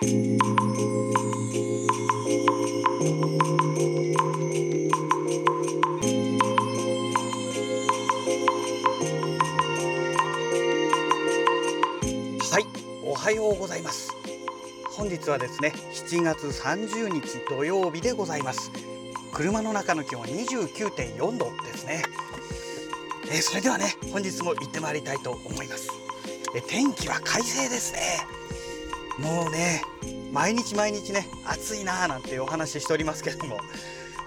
はい、おはようございます。本日はですね、7月30日土曜日でございます。車の中の気温は29.4度ですね。えーそれではね、本日も行ってまいりたいと思います。え天気は快晴ですね。もうね、毎日毎日ね、暑いなーなんてお話ししておりますけども、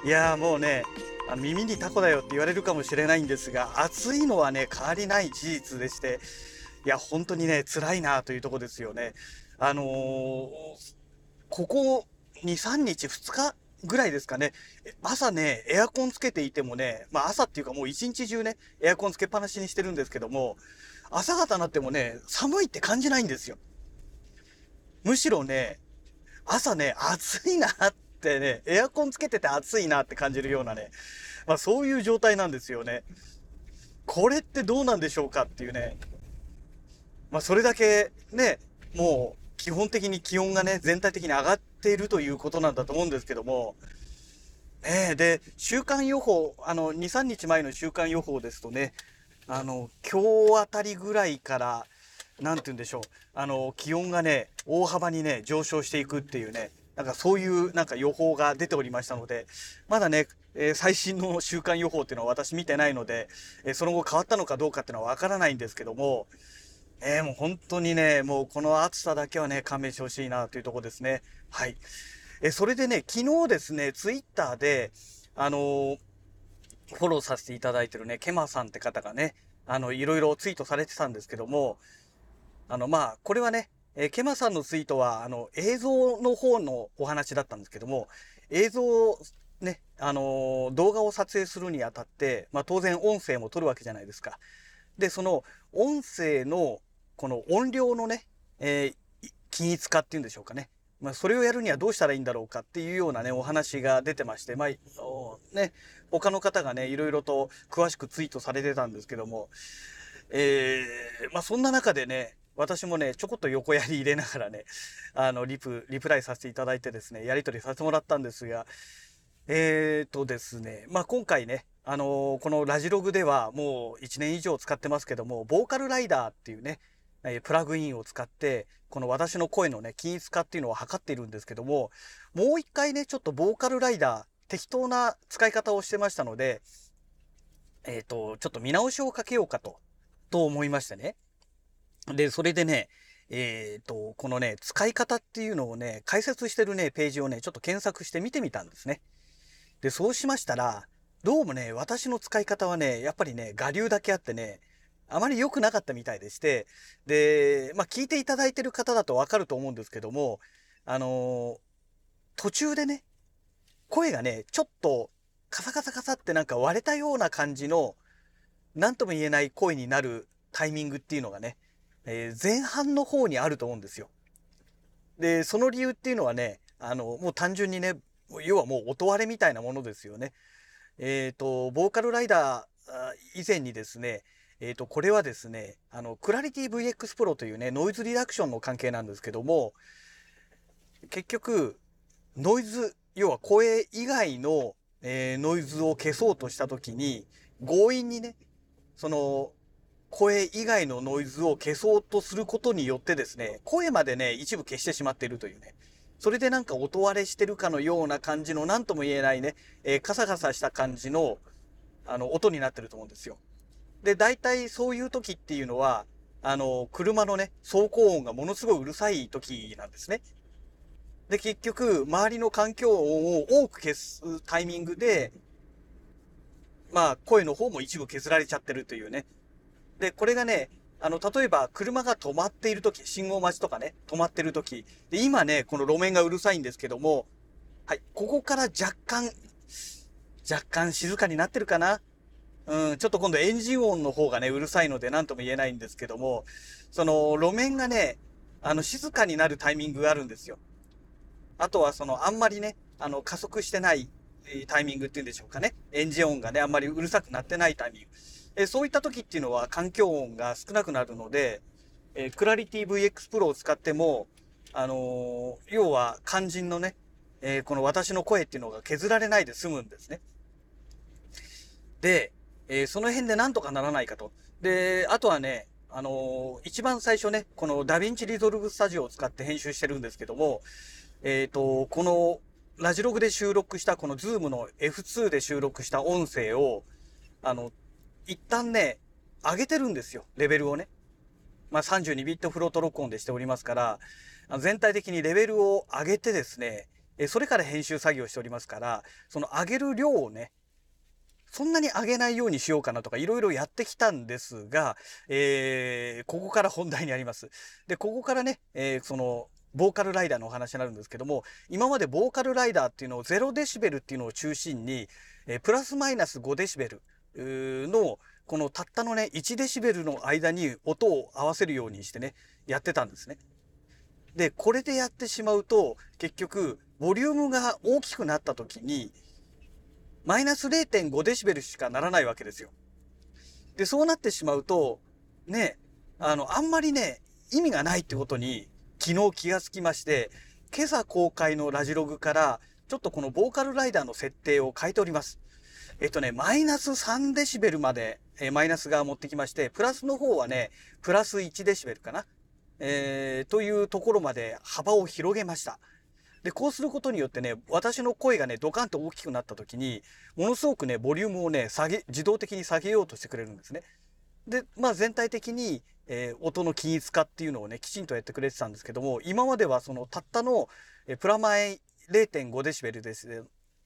いやーもうね、あの耳にタコだよって言われるかもしれないんですが、暑いのはね、変わりない事実でして、いや、本当にね、辛いなというとこですよね。あのーここ2、3日、2日ぐらいですかね、朝ね、エアコンつけていてもね、まあ朝っていうかもう一日中ね、エアコンつけっぱなしにしてるんですけども、朝方になってもね、寒いって感じないんですよ。むしろね、朝ね、暑いなってね、エアコンつけてて暑いなって感じるようなね、まあそういう状態なんですよね。これってどうなんでしょうかっていうね。まあそれだけね、もう基本的に気温がね、全体的に上がっているということなんだと思うんですけども、ねえ、で、週間予報、あの、2、3日前の週間予報ですとね、あの、今日あたりぐらいから、なんて言うんでしょう、あの、気温がね、大幅にね、上昇していくっていうね、なんかそういうなんか予報が出ておりましたので、まだね、えー最新の週間予報っていうのは私見てないので、えーその後変わったのかどうかっていうのはわからないんですけども、えーもう本当にね、もうこの暑さだけはね、勘弁してほしいなというところですね。はい。えーそれでね、昨日ですね、ツイッターで、あのーフォローさせていただいてるね、ケマさんって方がね、あの、いろいろツイートされてたんですけども、あの、まあ、これはね、えーケマさんのツイートは、あの、映像の方のお話だったんですけども、映像をね、あのー動画を撮影するにあたって、まあ、当然音声も撮るわけじゃないですか。で、その音声のこの音量のね、えー均一化っていうんでしょうかね。まあ、それをやるにはどうしたらいいんだろうかっていうようなね、お話が出てまして、まあ、ね、他の方がね、いろいろと詳しくツイートされてたんですけども、えーまあ、そんな中でね、私もね、ちょこっと横やり入れながらね、あの、リプ、リプライさせていただいてですね、やり取りさせてもらったんですが、えーとですね、まあ、今回ね、あのーこのラジログではもう1年以上使ってますけども、ボーカルライダーっていうね、プラグインを使って、この私の声のね、均一化っていうのを測っているんですけども、もう一回ね、ちょっとボーカルライダー、適当な使い方をしてましたので、えっ、と、ちょっと見直しをかけようかと、と思いましてね。で、それでね、えっ、と、このね、使い方っていうのをね、解説してるね、ページをね、ちょっと検索して見てみたんですね。で、そうしましたら、どうもね、私の使い方はね、やっぱりね、我流だけあってね、あまり良くなかったみたいでして、で、まあ、聞いていただいてる方だとわかると思うんですけども、あのー途中でね、声がね、ちょっとカサカサカサってなんか割れたような感じの、なんとも言えない声になるタイミングっていうのがね、えー前半の方にあると思うんですよ。で、その理由っていうのはね、あの、もう単純にね、要はもう音割れみたいなものですよね。えっ、と、ボーカルライダー以前にですね、えっ、と、これはですね、あの、クラリティ VX Pro というね、ノイズリダクションの関係なんですけども、結局、ノイズ、要は声以外の、えーノイズを消そうとしたときに、強引にね、その、声以外のノイズを消そうとすることによってですね、声までね、一部消してしまっているというね。それでなんか音割れしてるかのような感じの何とも言えないね、えーカサカサした感じの、あの、音になってると思うんですよ。で、大体そういう時っていうのは、あの、車のね、走行音がものすごいうるさい時なんですね。で、結局、周りの環境音を多く消すタイミングで、まあ、声の方も一部削られちゃってるというね。で、これがね、あの、例えば、車が止まっている時、信号待ちとかね、止まってる時。で、今ね、この路面がうるさいんですけども、はい、ここから若干、若干静かになってるかな？うん、ちょっと今度エンジン音の方がね、うるさいので何とも言えないんですけども、その、路面がね、あの、静かになるタイミングがあるんですよ。あとは、その、あんまりね、あの、加速してないタイミングっていうんでしょうかね。エンジン音がね、あんまりうるさくなってないタイミング。えそういった時っていうのは環境音が少なくなるので、えークラリティ VX Pro を使っても、あのー、要は肝心のね、えー、この私の声っていうのが削られないで済むんですね。で、え、その辺でなんとかならないかと。で、あとはね、あの、一番最初ね、この DaVinci Resolve Studio を使って編集してるんですけども、えっ、と、このラジログで収録したこの Zoom の F2 で収録した音声を、あの、一旦ね、上げてるんですよ、レベルをね。まあ、32ビットフロート録音でしておりますから、全体的にレベルを上げてですね、それから編集作業しておりますから、その上げる量をね、そんなに上げないようにしようかなとかいろいろやってきたんですが、えー、ここから本題にあります。で、ここからね、えー、その、ボーカルライダーのお話になるんですけども、今までボーカルライダーっていうのを0デシベルっていうのを中心に、えー、プラスマイナス5デシベルの、このたったのね、1デシベルの間に音を合わせるようにしてね、やってたんですね。で、これでやってしまうと、結局、ボリュームが大きくなった時に、マイナス0.5デシベルしかならないわけですよ。で、そうなってしまうと、ね、あの、あんまりね、意味がないってことに、昨日気がつきまして、今朝公開のラジログから、ちょっとこのボーカルライダーの設定を変えております。えっとね、マイナス3デシベルまで、えー、マイナスが持ってきまして、プラスの方はね、プラス1デシベルかな。えー、というところまで幅を広げました。で、こうすることによってね、私の声がね、ドカンと大きくなった時に、ものすごくね、ボリュームをね、下げ、自動的に下げようとしてくれるんですね。で、まあ全体的に、えー、音の均一化っていうのをね、きちんとやってくれてたんですけども、今まではそのたったの、え、プラマイ0.5デシベルでし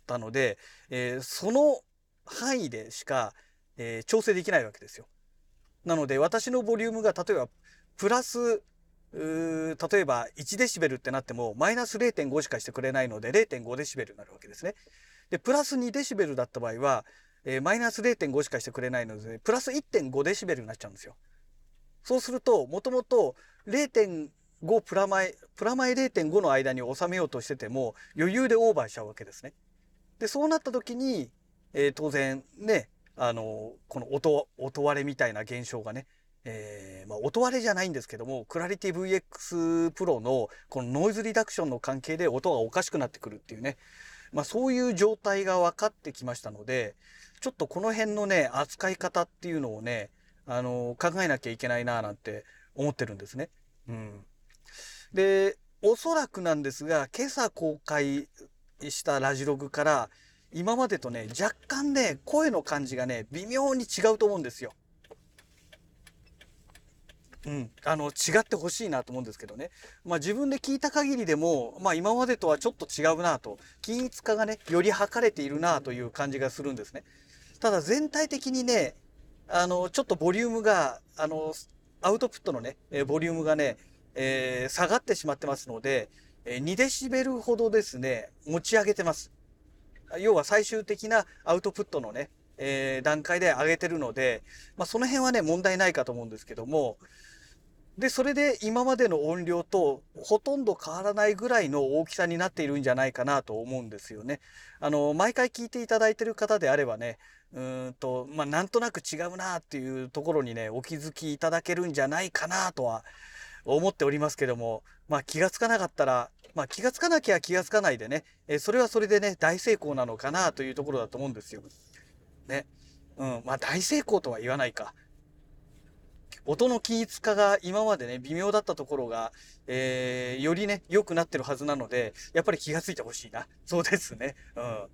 たので、えー、その範囲でしか、え調整できないわけですよ。なので私のボリュームが例えばプラス例えば1デシベルってなってもマイナス0.5しかしてくれないので0.5デシベルになるわけですね。で、プラス2デシベルだった場合は、えー、マイナス0.5しかしてくれないので、プラス1.5デシベルになっちゃうんですよ。そうすると、もともと0.5プラマイ、プラマイ0.5の間に収めようとしてても余裕でオーバーしちゃうわけですね。で、そうなった時に、えー、当然ね、あの、この音、音割れみたいな現象がね、えー、まあ、音割れじゃないんですけども、クラリティ VX Pro のこのノイズリダクションの関係で音がおかしくなってくるっていうね、まあ、そういう状態が分かってきましたので、ちょっとこの辺のね、扱い方っていうのをね、あの、考えなきゃいけないななんて思ってるんですね。うん。で、おそらくなんですが、今朝公開したラジログから、今までとね、若干ね、声の感じがね、微妙に違うと思うんですよ。うん、あの違ってほしいなと思うんですけどね、まあ、自分で聞いた限りでも、まあ、今までとはちょっと違うなと。均一化がねより測れているなという感じがするんですね。ただ全体的にねあのちょっとボリュームがあのアウトプットのねボリュームがね、えー、下がってしまってますので2デシベルほどですね持ち上げてます。要は最終的なアウトプットのね、えー、段階で上げてるので、まあ、その辺はね問題ないかと思うんですけどもで、それで今までの音量とほとんど変わらないぐらいの大きさになっているんじゃないかなと思うんですよね。あの、毎回聞いていただいてる方であればね、うんと、まあ、なんとなく違うなっていうところにね、お気づきいただけるんじゃないかなとは思っておりますけども、まあ、気がつかなかったら、まあ、気がつかなきゃ気がつかないでね、えそれはそれでね、大成功なのかなというところだと思うんですよ。ね。うん、まあ、大成功とは言わないか。音の均一化が今までね、微妙だったところが、えー、よりね、良くなってるはずなので、やっぱり気がついてほしいな。そうですね。うん。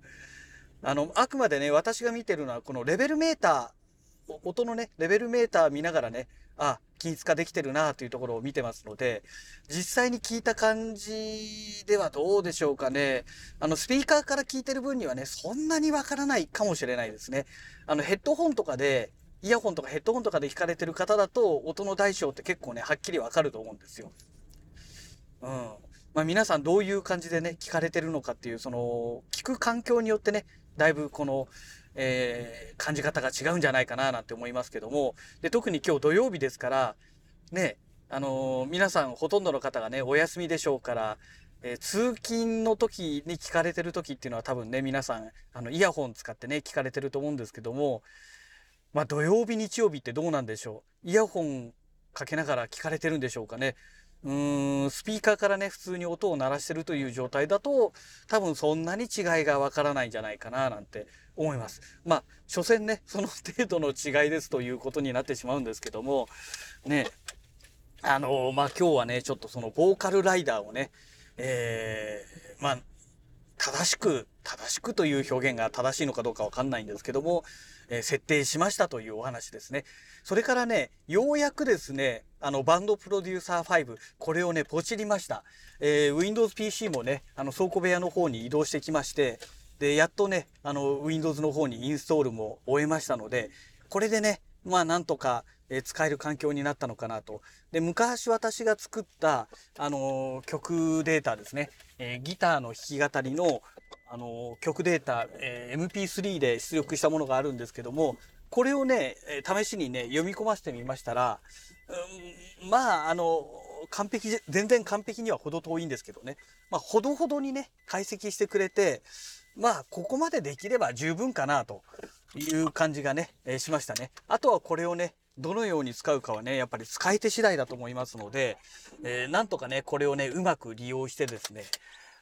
あの、あくまでね、私が見てるのは、このレベルメーター、音のね、レベルメーター見ながらね、あ、均一化できてるなというところを見てますので、実際に聞いた感じではどうでしょうかね。あの、スピーカーから聞いてる分にはね、そんなにわからないかもしれないですね。あの、ヘッドホンとかで、イヤホンとかヘッドホンとかで聞かれてる方だと、音の大小って結構ね、はっきりわかると思うんですよ。うん。まあ皆さんどういう感じでね、聞かれてるのかっていう、その、聞く環境によってね、だいぶこの、えー、感じ方が違うんじゃないかななんて思いますけども、で、特に今日土曜日ですから、ね、あのー、皆さんほとんどの方がね、お休みでしょうから、えー、通勤の時に聞かれてる時っていうのは多分ね、皆さん、あの、イヤホン使ってね、聞かれてると思うんですけども、まあ土曜日、日曜日ってどうなんでしょう？イヤホンかけながら聞かれてるんでしょうかね？うーんスピーカーからね普通に音を鳴らしてるという状態だと多分そんなに違いがわからないんじゃないかななんて思います。まあ所詮ねその程度の違いですということになってしまうんですけどもねあのまあ今日はねちょっとそのボーカルライダーをねえー、まあ正しく正しくという表現が正しいのかどうかわかんないんですけども、えー、設定しましたというお話ですね。それからね、ようやくですね、あの、バンドプロデューサー5、これをね、ポチりました。えー、Windows PC もね、あの、倉庫部屋の方に移動してきまして、で、やっとね、あの、Windows の方にインストールも終えましたので、これでね、まあ、なんとか、え使える環境になったのかなと。で、昔私が作った、あのー、曲データですね、えー、ギターの弾き語りの、あのー、曲データ、え MP3 で出力したものがあるんですけども、これをね、試しにね、読み込ませてみましたら、うん、まあ、あの、完璧、全然完璧には程遠いんですけどね。まあ、ほどほどにね、解析してくれて、まあ、ここまでできれば十分かなという感じがね、えー、しましたね。あとはこれをね、どのように使うかはね、やっぱり使い手次第だと思いますので、えー、なんとかね、これをね、うまく利用してですね、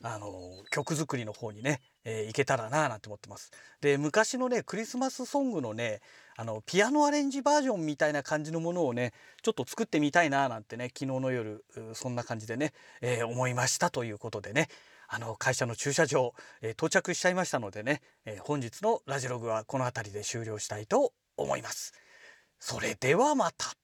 あの、曲作りの方にね、えー、いけたらなぁなんて思ってます。で、昔のね、クリスマスソングのね、あの、ピアノアレンジバージョンみたいな感じのものをね、ちょっと作ってみたいなぁなんてね、昨日の夜、そんな感じでね、えー、思いましたということでね、あの、会社の駐車場、えー、到着しちゃいましたのでね、え本日のラジログはこの辺りで終了したいと思います。それではまた。